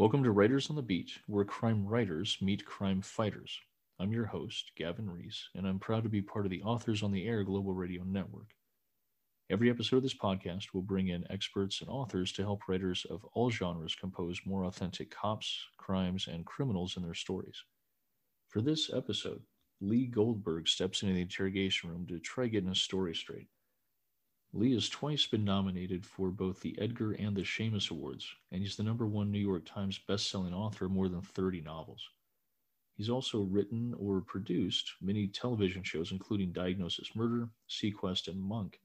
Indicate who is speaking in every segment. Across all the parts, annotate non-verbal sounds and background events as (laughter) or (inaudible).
Speaker 1: Welcome to Writers on the Beat, where crime writers meet crime fighters. I'm your host, Gavin Reese, and I'm proud to be part of the Authors on the Air Global Radio Network. Every episode of this podcast will bring in experts and authors to help writers of all genres compose more authentic cops, crimes, and criminals in their stories. For this episode, Lee Goldberg steps into the interrogation room to try getting his story straight. Lee has twice been nominated for both the Edgar and the Shamus Awards, and he's the number one New York Times bestselling author of more than 30 novels. He's also written or produced many television shows, including Diagnosis Murder, seaQuest, and Monk,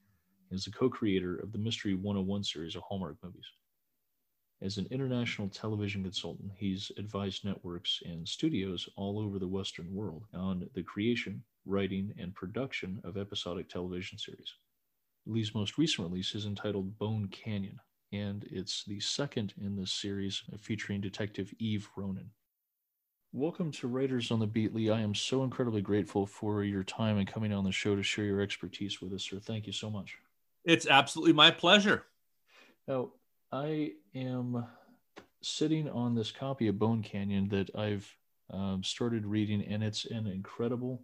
Speaker 1: and is the co creator of the Mystery 101 series of Hallmark movies. As an international television consultant, he's advised networks and studios all over the Western world on the creation, writing, and production of episodic television series. Lee's most recent release is entitled Bone Canyon, and it's the second in this series featuring Detective Eve Ronin. Welcome to Writers on the Beat, Lee. I am so incredibly grateful for your time and coming on the show to share your expertise with us, sir. Thank you so much.
Speaker 2: It's absolutely my pleasure.
Speaker 1: Now, I am sitting on this copy of Bone Canyon that I've um, started reading, and it's an incredible,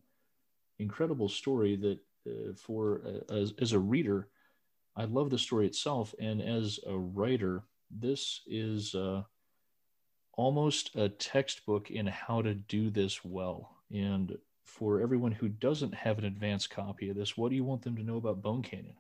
Speaker 1: incredible story that uh, for uh, as, as a reader, I love the story itself, and as a writer, this is uh, almost a textbook in how to do this well. And for everyone who doesn't have an advanced copy of this, what do you want them to know about Bone Canyon?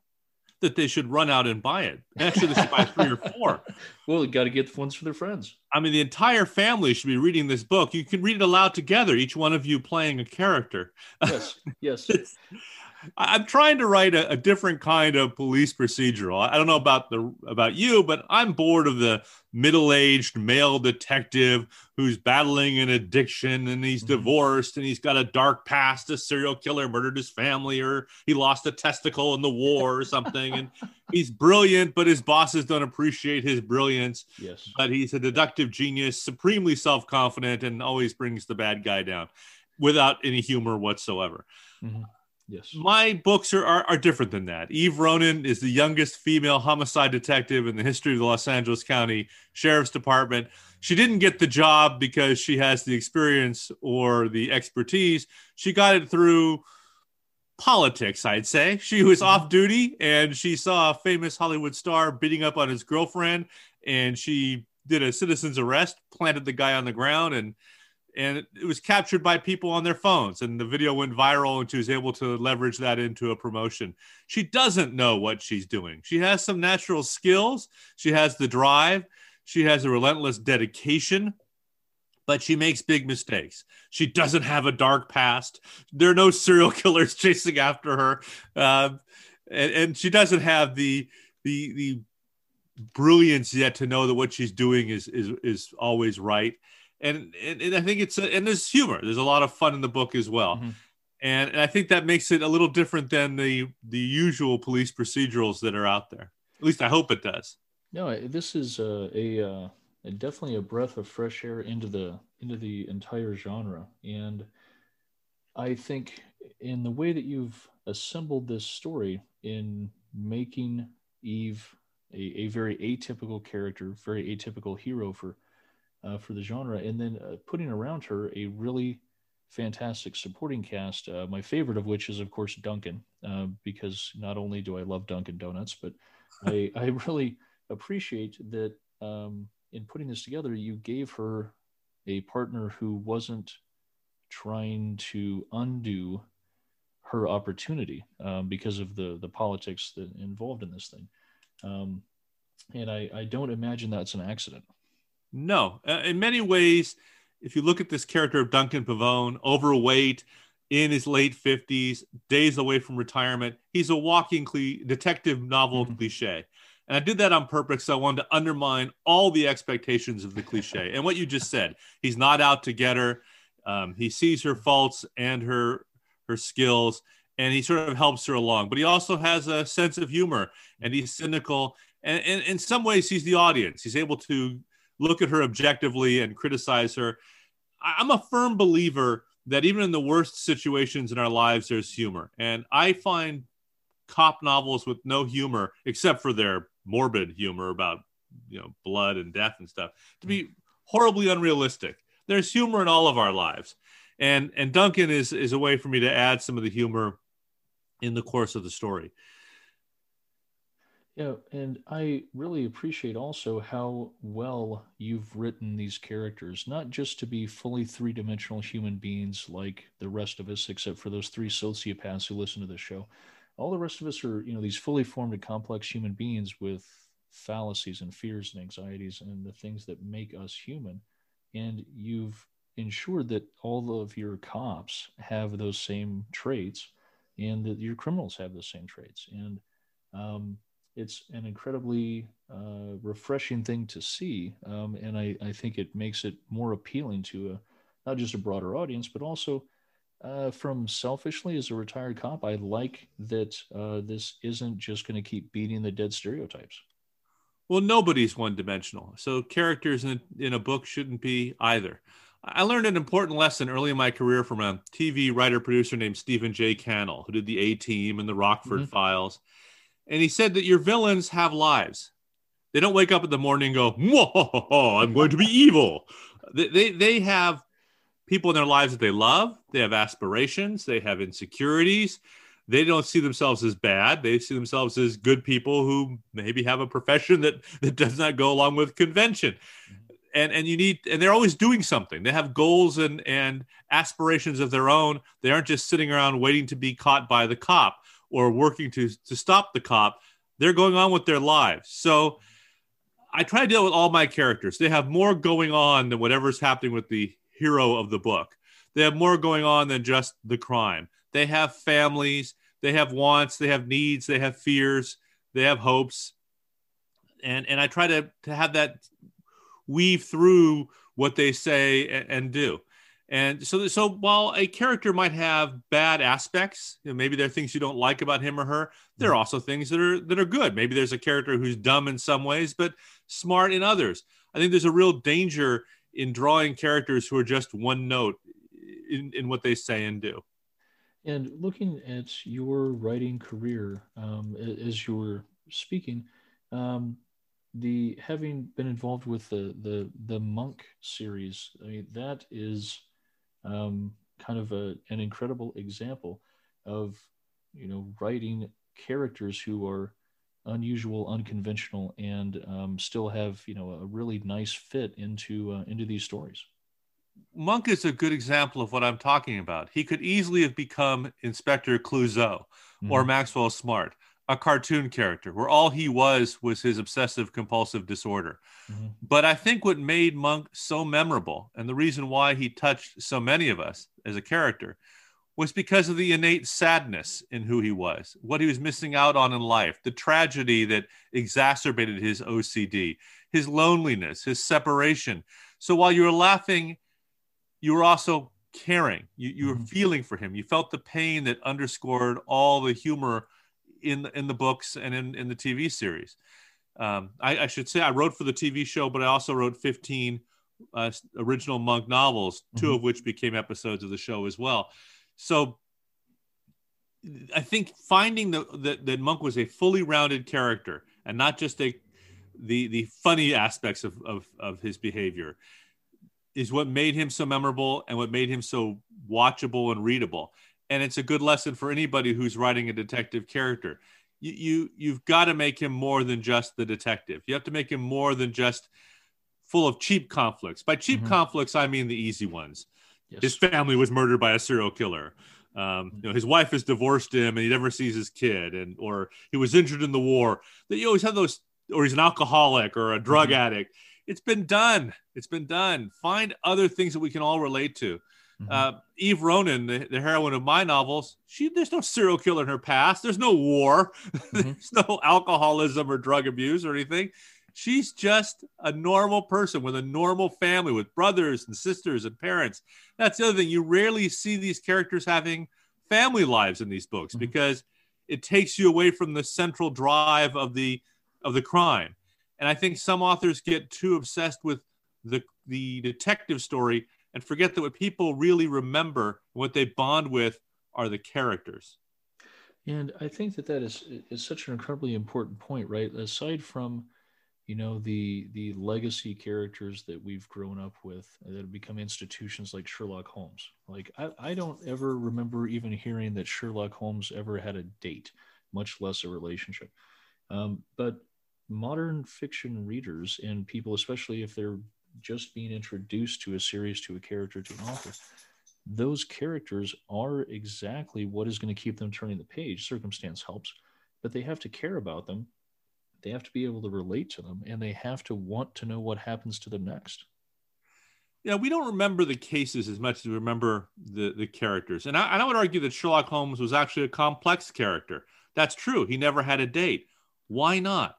Speaker 2: That they should run out and buy it. Actually, they should buy three or four. (laughs)
Speaker 1: Well, you got to get the ones for their friends.
Speaker 2: I mean, the entire family should be reading this book. You can read it aloud together, each one of you playing a character.
Speaker 1: Yes, yes. (laughs)
Speaker 2: I'm trying to write a, a, different kind of police procedural. I don't know about the about you, but I'm bored of the middle-aged male detective who's battling an addiction and he's mm-hmm. divorced and he's got a dark past. A serial killer murdered his family, or he lost a testicle in the war, or something. and (laughs) he's brilliant, but his bosses don't appreciate his brilliance.
Speaker 1: Yes,
Speaker 2: but he's a deductive genius, supremely self-confident, and always brings the bad guy down without any humor whatsoever. Mm-hmm
Speaker 1: Yes.
Speaker 2: My books are, are, are, different than that. Eve Ronin is the youngest female homicide detective in the history of the Los Angeles County Sheriff's Department. She didn't get the job because she has the experience or the expertise. She got it through politics, I'd say. She was mm-hmm. off duty and she saw a famous Hollywood star beating up on his girlfriend and she did a citizen's arrest, planted the guy on the ground and and it was captured by people on their phones and the video went viral and she was able to leverage that into a promotion. She doesn't know what she's doing. She has some natural skills. She has the drive. She has a relentless dedication but she makes big mistakes. She doesn't have a dark past. There are no serial (laughs) killers chasing after her. Uh, and, and she doesn't have the the the brilliance yet to know that what she's doing is is is always right and, and, and I think it's a, and there's humor. There's a lot of fun in the book as well. Mm-hmm. And, and I think that makes it a little different than the the usual police procedurals that are out there. At least I hope it does.
Speaker 1: No, this is a, a, uh, a definitely a breath of fresh air into the into the entire genre, and I think in the way that you've assembled this story in making Eve a, a very atypical character, very atypical hero for uh, for the genre, and then uh, putting around her a really fantastic supporting cast. Uh, my favorite of which is, of course, Duncan, uh, because not only do I love Dunkin' Donuts, but (laughs) I, I really appreciate that um, in putting this together, you gave her a partner who wasn't trying to undo her opportunity um, because of the the politics that involved in this thing. Um, and I, I don't imagine that's an accident.
Speaker 2: No, uh, in many ways, if you look at this character of Duncan Pavone, overweight, in his late 50s, days away from retirement, he's a walking cli- detective novel mm-hmm. cliche. And I did that on purpose. So I wanted to undermine all the expectations of the cliche. and what you just said, he's not out to get her. Um, he sees her faults and her her skills, and he sort of helps her along. But he also has a sense of humor, and he's cynical. And, and in some ways, he's the audience. He's able to look at her objectively and criticize her. I'm a firm believer that even in the worst situations in our lives, there's humor. And I find cop novels with no humor, except for their morbid humor about, you know, blood and death and stuff, to be horribly unrealistic. There's humor in all of our lives, and and Duncan is is a way for me to add some of the humor in the course of the story.
Speaker 1: Yeah, and I really appreciate also how well you've written these characters, not just to be fully three dimensional human beings like the rest of us, except for those three sociopaths who listen to this show. All the rest of us are, you know, these fully formed and complex human beings with fallacies and fears and anxieties and the things that make us human. And you've ensured that all of your cops have those same traits and that your criminals have the same traits. And, um, it's an incredibly uh, refreshing thing to see, um, and I, I, think it makes it more appealing to a, not just a broader audience, but also uh, from selfishly as a retired cop, I like that uh, this isn't just going to keep beating the dead stereotypes.
Speaker 2: Well, nobody's one dimensional, so characters in, in a book shouldn't be either. I learned an important lesson early in my career from a TV writer producer named Stephen J. Cannell, who did the A Team and the Rockford mm-hmm. Files and he said that your villains have lives. They don't wake up in the morning and go, I'm going to be evil. They, they, they have people in their lives that they love. They have aspirations. They have insecurities. They don't see themselves as bad. They see themselves as good people who maybe have a profession that, that does not go along with convention. And, and you need and they're always doing something. They have goals and, and aspirations of their own. They aren't just sitting around waiting to be caught by the cop or working to to stop the cop they're going on with their lives. So i try to deal with all my characters. They have more going on than whatever's happening with the hero of the book. They have more going on than just the crime. They have families they have wants they have needs they have fears they have hopes. And and i try to to have that weave through what they say and, and do and so, so while a character might have bad aspects, you know, maybe there are things you don't like about him or her. There are mm-hmm. also things that are that are good. Maybe there's a character who's dumb in some ways, but smart in others. I think there's a real danger in drawing characters who are just one note in, in what they say and do.
Speaker 1: And looking at your writing career um, as you were speaking, um, the having been involved with the the the monk series, I mean that is um, kind of a, an incredible example of you know writing characters who are unusual, unconventional, and um, still have you know a really nice fit into uh, into these stories.
Speaker 2: Monk is a good example of what I'm talking about. He could easily have become Inspector Clouseau mm-hmm. or Maxwell Smart a cartoon character where all he was was his obsessive compulsive disorder. Mm-hmm. But I think what made Monk so memorable and the reason why he touched so many of us as a character was because of the innate sadness in who he was, what he was missing out on in life, the tragedy that exacerbated his OCD, his loneliness, his separation. So while you were laughing, you were also caring. You, you were mm-hmm. feeling for him. You felt the pain that underscored all the humor in the, in the books and in, in the TV series. Um, I, I, should say I wrote for the TV show, but I also wrote 15 uh, original Monk novels, 2 mm-hmm. of which became episodes of the show as well. So I think finding the, that, that Monk was a fully rounded character and not just a the the funny aspects of, of, of his behavior is what made him so memorable and what made him so watchable and readable and it's a good lesson for anybody who's writing a detective character. You, you you've got to make him more than just the detective. You have to make him more than just full of cheap conflicts. By cheap mm-hmm. conflicts, I mean the easy ones. Yes. His family was murdered by a serial killer. Um, you know, his wife has divorced him, and he never sees his kid, and or he was injured in the war. That you always have those, or he's an alcoholic or a drug mm-hmm. addict. It's been done. It's been done. Find other things that we can all relate to. Mm-hmm. Uh, Eve Ronin, the, the, heroine of my novels, she there's no serial killer in her past. There's no war. (laughs) Mm-hmm. there's no alcoholism or drug abuse or anything. She's just a normal person with a normal family with brothers and sisters and parents. That's the other thing. You rarely see these characters having family lives in these books mm-hmm. because it takes you away from the central drive of the of the crime. And I think some authors get too obsessed with the the detective story and forget that what people really remember, what they bond with, are the characters.
Speaker 1: And I think that that is is such an incredibly important point, right? Aside from, you know the the legacy characters that we've grown up with that have become institutions like Sherlock Holmes. Like I, I don't ever remember even hearing that Sherlock Holmes ever had a date, much less a relationship. Um, but modern fiction readers and people, especially if they're just being introduced to a series, to a character, to an author, those characters are exactly what is going to keep them turning the page. Circumstance helps, but they have to care about them they have to be able to relate to them and they have to want to know what happens to them next.
Speaker 2: Yeah, we don't remember the cases as much as we remember the, the characters. And I, and I would argue that Sherlock Holmes was actually a complex character. That's true. He never had a date. Why not?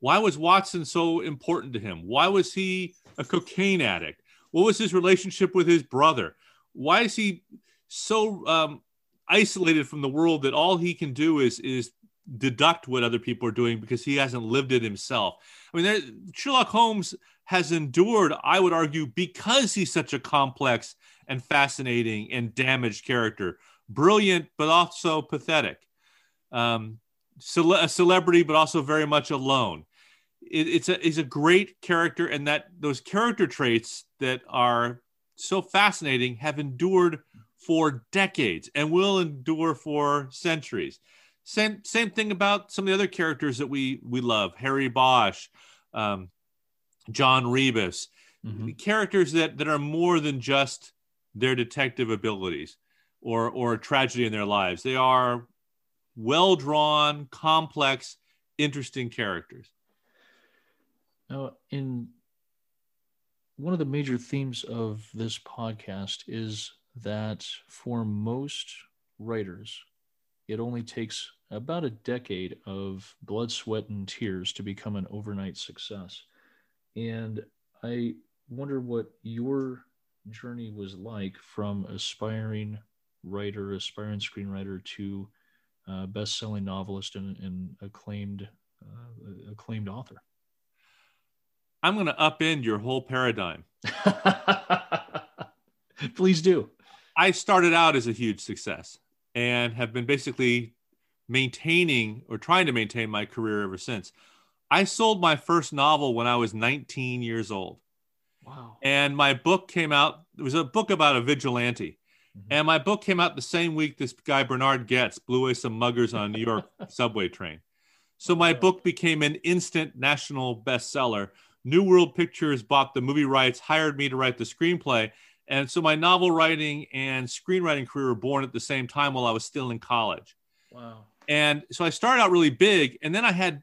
Speaker 2: Why was Watson so important to him? Why was he a cocaine addict? What was his relationship with his brother? Why is he so um, isolated from the world that all he can do is is deduct what other people are doing because he hasn't lived it himself. I mean, there, Sherlock Holmes has endured, I would argue, because he's such a complex and fascinating and damaged character, brilliant but also pathetic, um, cele- a celebrity but also very much alone. It, it's a it's a great character, and that those character traits that are so fascinating have endured for decades and will endure for centuries. Same same thing about some of the other characters that we we love. Harry Bosch, um, John Rebus, mm-hmm. characters that that are more than just their detective abilities or or a tragedy in their lives. They are well drawn, complex, interesting characters.
Speaker 1: Now, in one of the major themes of this podcast is that for most writers, it only takes about a decade of blood, sweat, and tears to become an overnight success. And I wonder what your journey was like from aspiring writer, aspiring screenwriter to uh, best-selling novelist and, and acclaimed uh, acclaimed author.
Speaker 2: I'm going to upend your whole paradigm. (laughs)
Speaker 1: Please do.
Speaker 2: I started out as a huge success and have been basically maintaining or trying to maintain my career ever since. I sold my first novel when I was 19 years old.
Speaker 1: Wow.
Speaker 2: And my book came out, it was a book about a vigilante. Mm-hmm. And my book came out the same week this guy, Bernhard Goetz blew away some muggers on a New York (laughs) subway train. So my book became an instant national bestseller. New World Pictures bought the movie rights, hired me to write the screenplay. And so my novel writing and screenwriting career were born at the same time while I was still in college.
Speaker 1: Wow.
Speaker 2: And so I started out really big, and then I had,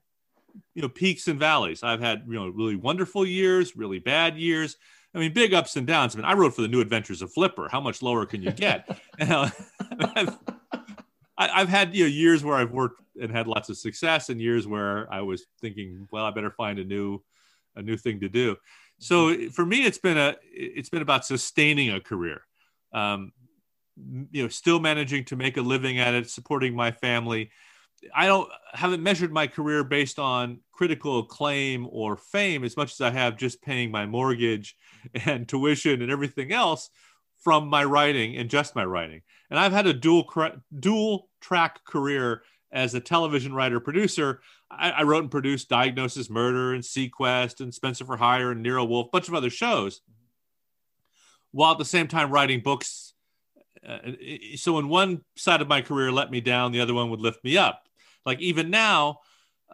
Speaker 2: you know, peaks and valleys. I've had, you know, really wonderful years, really bad years. I mean, big ups and downs. I mean, I wrote for the New Adventures of Flipper. How much lower can you get? (laughs) I've, I've had you know years where I've worked and had lots of success, and years where I was thinking, well, I better find a new, a new thing to do. So for me, it's been a, it's been about sustaining a career. Um, you know still managing to make a living at it supporting my family i don't haven't measured my career based on critical acclaim or fame as much as i have just paying my mortgage (laughs) and tuition and everything else from my writing and just my writing. And i've had a dual dual track career as a television writer producer. I, I wrote and produced diagnosis murder and seaQuest and Spenser for hire and nero wolfe a bunch of other shows while at the same time writing books. Uh, so when one side of my career let me down, the other one would lift me up. Like even now,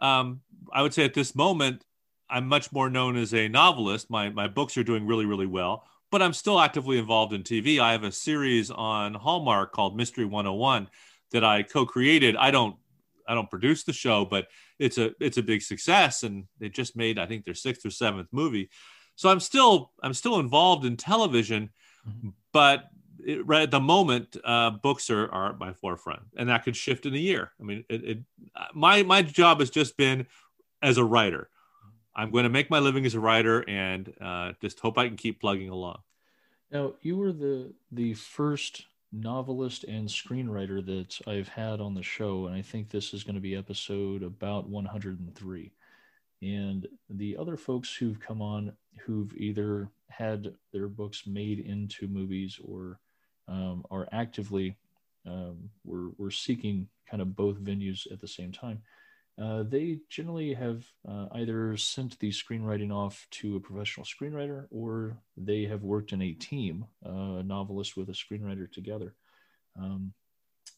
Speaker 2: um, I would say at this moment, I'm much more known as a novelist. My my books are doing really really well, but I'm still actively involved in TV. I have a series on Hallmark called Mystery 101 that I co-created. I don't I don't produce the show, but it's a it's a big success, and they just made I think their sixth or seventh movie. So I'm still I'm still involved in television, mm-hmm. but it, right at the moment, uh, books are, are at my forefront, and that could shift in a year. I mean, it, it, my my job has just been as a writer. I'm going to make my living as a writer, and uh, just hope I can keep plugging along.
Speaker 1: Now, you were the the first novelist and screenwriter that I've had on the show, and I think this is going to be episode about 103. And the other folks who've come on who've either had their books made into movies or um, are actively um, we're, we're seeking kind of both venues at the same time. uh, they generally have uh, either sent the screenwriting off to a professional screenwriter or they have worked in a team, uh, a novelist with a screenwriter together. Um,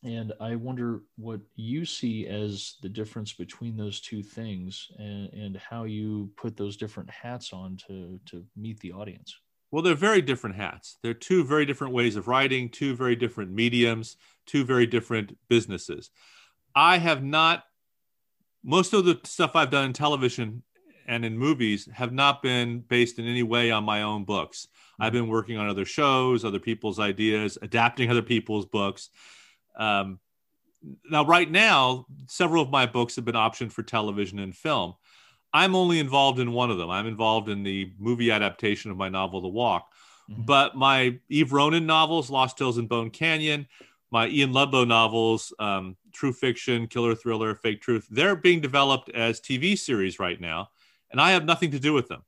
Speaker 1: and I wonder what you see as the difference between those two things and, and how you put those different hats on to, to meet the audience.
Speaker 2: Well, they're very different hats. They're two very different ways of writing, two very different mediums, two very different businesses. I have not, most of the stuff I've done in television and in movies have not been based in any way on my own books. I've been working on other shows, other people's ideas, adapting other people's books. Um, now, right now, several of my books have been optioned for television and film. I'm only involved in one of them. I'm involved in the movie adaptation of my novel, The Walk. Mm-hmm. But my Eve Ronin novels, Lost Hills and Bone Canyon, my Ian Ludlow novels, um, True Fiction, Killer Thriller, Fake Truth, they're being developed as TV series right now, and I have nothing to do with them.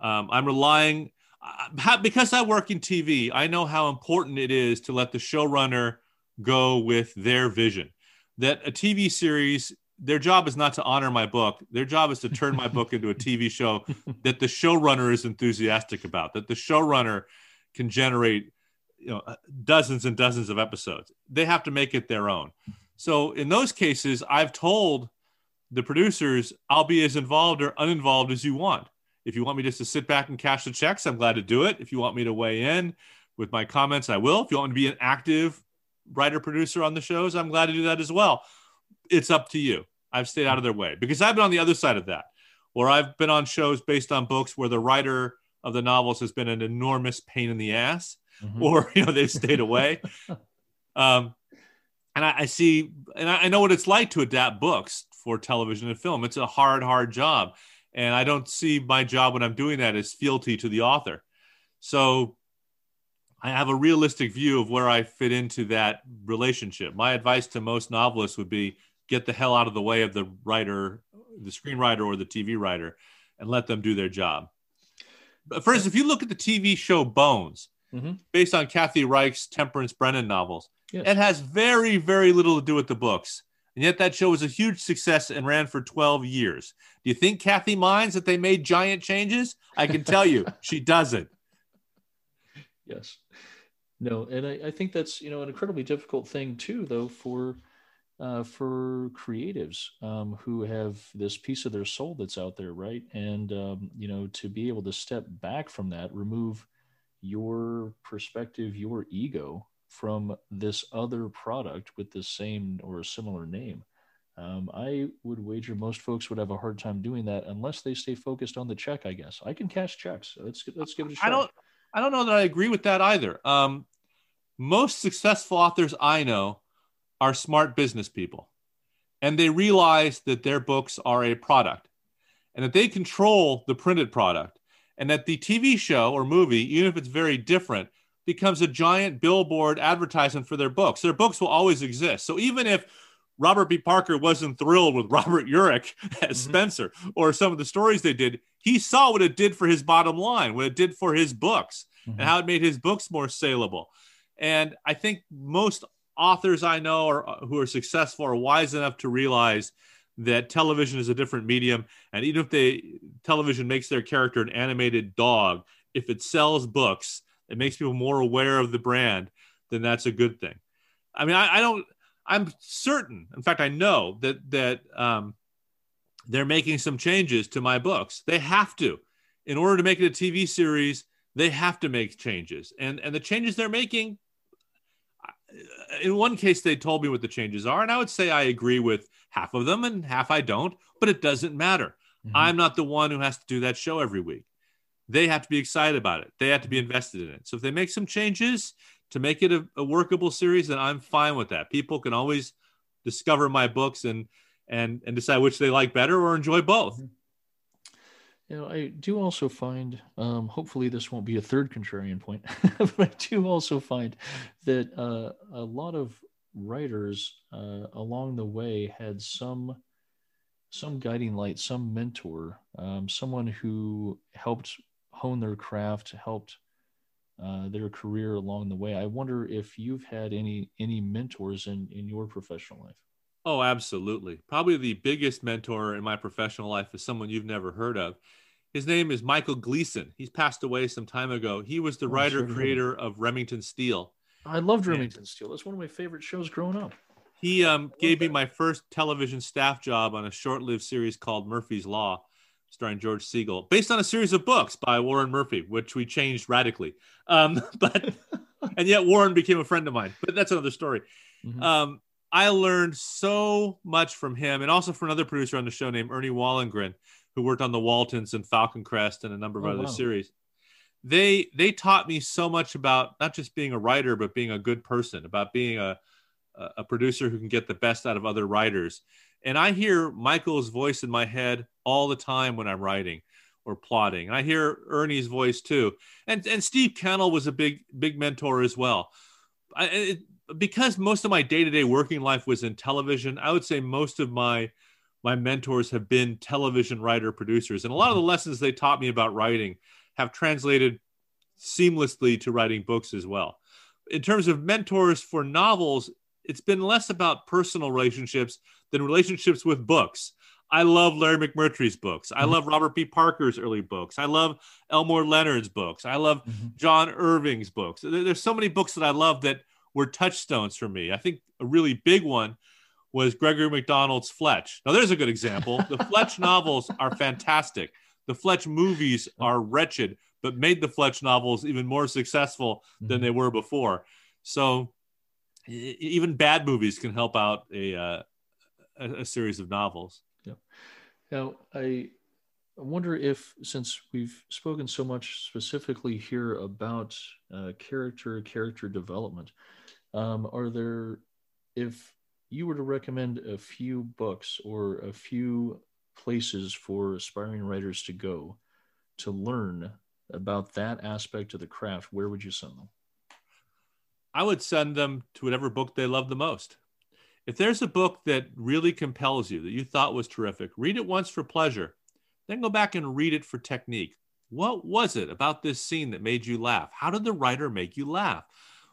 Speaker 2: Um, I'm relying, uh, because I work in TV, I know how important it is to let the showrunner go with their vision. That a TV series, their job is not to honor my book. Their job is to turn my book into a TV show that the showrunner is enthusiastic about, that the showrunner can generate you know dozens and dozens of episodes. They have to make it their own. So in those cases, I've told the producers, I'll be as involved or uninvolved as you want. If you want me just to sit back and cash the checks, I'm glad to do it. If you want me to weigh in with my comments, I will. If you want me to be an active writer producer on the shows, I'm glad to do that as well. It's up to you. I've stayed out of their way because I've been on the other side of that, where I've been on shows based on books where the writer of the novels has been an enormous pain in the ass, mm-hmm. or (laughs) you know they've stayed away. (laughs) um, and I, I see, and I, I know what it's like to adapt books for television and film. It's a hard, hard job, and I don't see my job when I'm doing that as fealty to the author. So I have a realistic view of where I fit into that relationship. My advice to most novelists would be get the hell out of the way of the writer, the screenwriter, or the TV writer, and let them do their job. But instance, if you look at the TV show Bones, mm-hmm. based on Kathy Reichs' Temperance Brennan novels, yes. it has very, very little to do with the books. And yet that show was a huge success and ran for 12 years. Do you think Kathy minds that they made giant changes? I can tell you, (laughs) she doesn't.
Speaker 1: Yes. No, and I, I think that's you know an incredibly difficult thing too, though, for uh, for creatives um, who have this piece of their soul that's out there, right? And um, you know, to be able to step back from that, remove your perspective, your ego from this other product with the same or a similar name. Um, I would wager most folks would have a hard time doing that unless they stay focused on the check. I guess I can cash checks. Let's let's give it a shot.
Speaker 2: I don't. I don't know that I agree with that either. Um, most successful authors I know are smart business people, and they realize that their books are a product and that they control the printed product, and that the TV show or movie, even if it's very different, becomes a giant billboard advertisement for their books. Their books will always exist. So even if Robert B. Parker wasn't thrilled with (laughs) Robert Urich as mm-hmm. Spenser or some of the stories they did. He saw what it did for his bottom line, what it did for his books, mm-hmm. and how it made his books more saleable. And I think most authors I know are, uh, who are successful are wise enough to realize that television is a different medium. And even if they television makes their character an animated dog, if it sells books, it makes people more aware of the brand, then that's a good thing. I mean, I, I don't I'm certain, in fact, I know that that um, they're making some changes to my books. They have to, in order to make it a TV series. They have to make changes, and and the changes they're making. In one case, they told me what the changes are, and I would say I agree with half of them, and half I don't. But it doesn't matter. Mm-hmm. I'm not the one who has to do that show every week. They have to be excited about it. They have to be invested in it. So if they make some changes, to make it a, a workable series, then I'm fine with that. People can always discover my books and and and decide which they like better or enjoy both. Mm-hmm.
Speaker 1: You know, I do also find, um, hopefully, this won't be a third contrarian point, (laughs) but I do also find that uh, a lot of writers uh, along the way had some some guiding light, some mentor, um, someone who helped hone their craft, helped uh, their career along the way. I wonder if you've had any any mentors in in your professional life.
Speaker 2: Oh, absolutely. Probably the biggest mentor in my professional life is someone you've never heard of. His name is Michael Gleason. He's passed away some time ago. He was the
Speaker 1: Oh,
Speaker 2: writer
Speaker 1: hear
Speaker 2: creator of Remington Steele.
Speaker 1: I loved. Remington Steele. That's one of my favorite shows growing up.
Speaker 2: He um, gave me my first television staff job on a short-lived series called Murphy's Law, starring George Segal, based on a series of books by Warren Murphy, which we changed radically. Um, (laughs) but (laughs) and yet Warren became a friend of mine. But that's another story.
Speaker 1: Mhm.
Speaker 2: Um, I learned so much from him, and also from another producer on the show named Ernie Wallengren, who worked on The Waltons and Falcon Crest and a number of
Speaker 1: Oh,
Speaker 2: other
Speaker 1: wow.
Speaker 2: series. They they taught me so much about not just being a writer, but being a good person, about being a a producer who can get the best out of other writers. And I hear Michael's voice in my head all the time when I'm writing or plotting. And I hear Ernie's voice too. And and Steve Cannell was a big big mentor as well. I, it, because most of my day-to-day working life was in television, I would say most of my my mentors have been television writer producers. And a lot of the lessons they taught me about writing have translated seamlessly to writing books as well. In terms of mentors for novels, it's been less about personal relationships than relationships with books. I love Larry McMurtry's books. I
Speaker 1: Mhm.
Speaker 2: love Robert B. Parker's early books. I love Elmore Leonard's books. I love
Speaker 1: Mhm.
Speaker 2: John Irving's books. There's so many books that I love that were touchstones for me. I think a really big one was Gregory McDonald's Fletch. Now, there's a good example. The Fletch (laughs) novels are fantastic. The Fletch movies are wretched, but made the Fletch novels even more successful than they were before. So, even bad movies can help out a uh, a, a series of novels. Yeah.
Speaker 1: Now, I wonder if, since we've spoken so much specifically here about uh, character, character development, um, are there, if you were to recommend a few books or a few places for aspiring writers to go to learn about that aspect of the craft, where would you send them?
Speaker 2: I would send them to whatever book they love the most. If there's a book that really compels you, that you thought was terrific, read it once for pleasure, then go back and read it for technique. What was it about this scene that made you laugh? How did the writer make you laugh?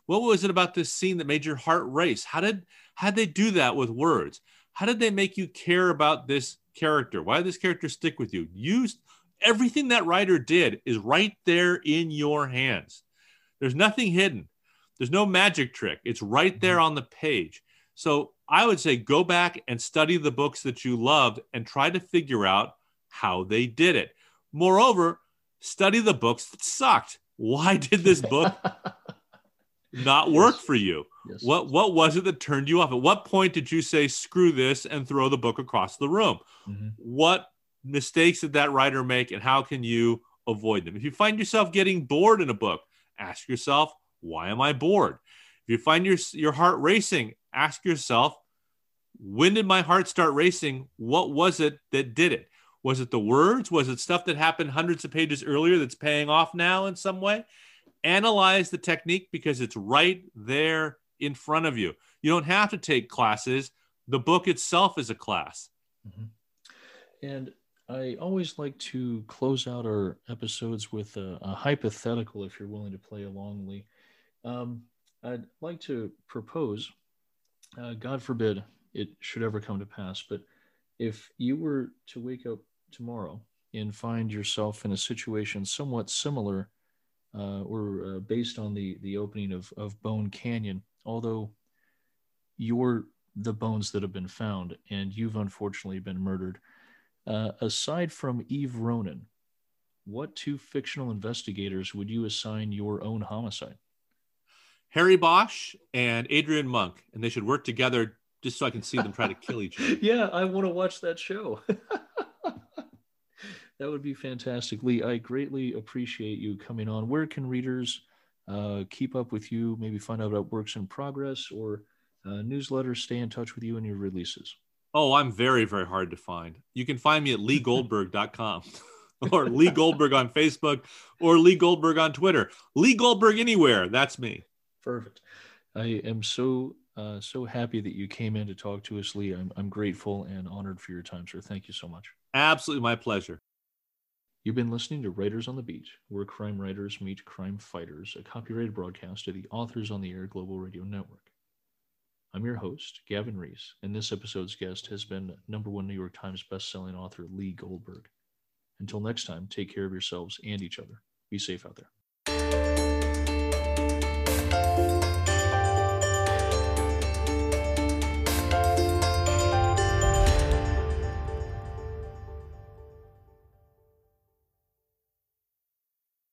Speaker 2: What was it about this scene that made your heart race? How did how did they do that with words? How did they make you care about this character? Why did this character stick with you? Use everything that writer did is right there in your hands. There's nothing hidden. There's no magic trick. It's right there mm-hmm. on the page. So I would say go back and study the books that you loved and try to figure out how they did it. Moreover, study the books that sucked. Why did this book (laughs) not work
Speaker 1: Yes.
Speaker 2: for you?
Speaker 1: Yes.
Speaker 2: What what was it that turned you off? At what point did you say screw this and throw the book across the room?
Speaker 1: Mhm.
Speaker 2: What mistakes did that writer make and how can you avoid them? If you find yourself getting bored in a book, ask yourself, why am I bored? If you find your your heart racing, ask yourself, when did my heart start racing? What was it that did it? Was it the words? Was it stuff that happened hundreds of pages earlier that's paying off now in some way? Analyze the technique because it's right there in front of you. You don't have to take classes. The book itself is a class.
Speaker 1: And I always like to close out our episodes with a, a hypothetical, if you're willing to play along, Lee. Um, I'd like to propose, uh, God forbid it should ever come to pass, but if you were to wake up tomorrow and find yourself in a situation somewhat similar or uh, based on the, the opening of, of Bone Canyon, although you're the bones that have been found and you've unfortunately been murdered. Uh, aside from Eve Ronin, what two fictional investigators would you assign your own homicide?
Speaker 2: Harry Bosch and Adrian Monk, and they should work together just so I can see them try to kill each other. (laughs)
Speaker 1: yeah, I want to watch that show. (laughs) that would be fantastic. Lee, I greatly appreciate you coming on. Where can readers uh, keep up with you, maybe find out about works in progress or uh, newsletters, stay in touch with you and your releases?
Speaker 2: Oh, I'm very, very hard to find. You can find me at leegoldberg.com (laughs) or Lee Goldberg on Facebook or Lee Goldberg on Twitter. Lee Goldberg anywhere. That's me.
Speaker 1: Perfect. I am so uh, so happy that you came in to talk to us, Lee. I'm, I'm grateful and honored for your time, sir. Thank you so much.
Speaker 2: Absolutely my pleasure.
Speaker 1: You've been listening to Writers on the Beat, where crime writers meet crime fighters, a copyrighted broadcast of the Authors on the Air Global Radio Network. I'm your host, Gavin Reese, and this episode's guest has been number one New York Times bestselling author Lee Goldberg. Until next time, take care of yourselves and each other. Be safe out there.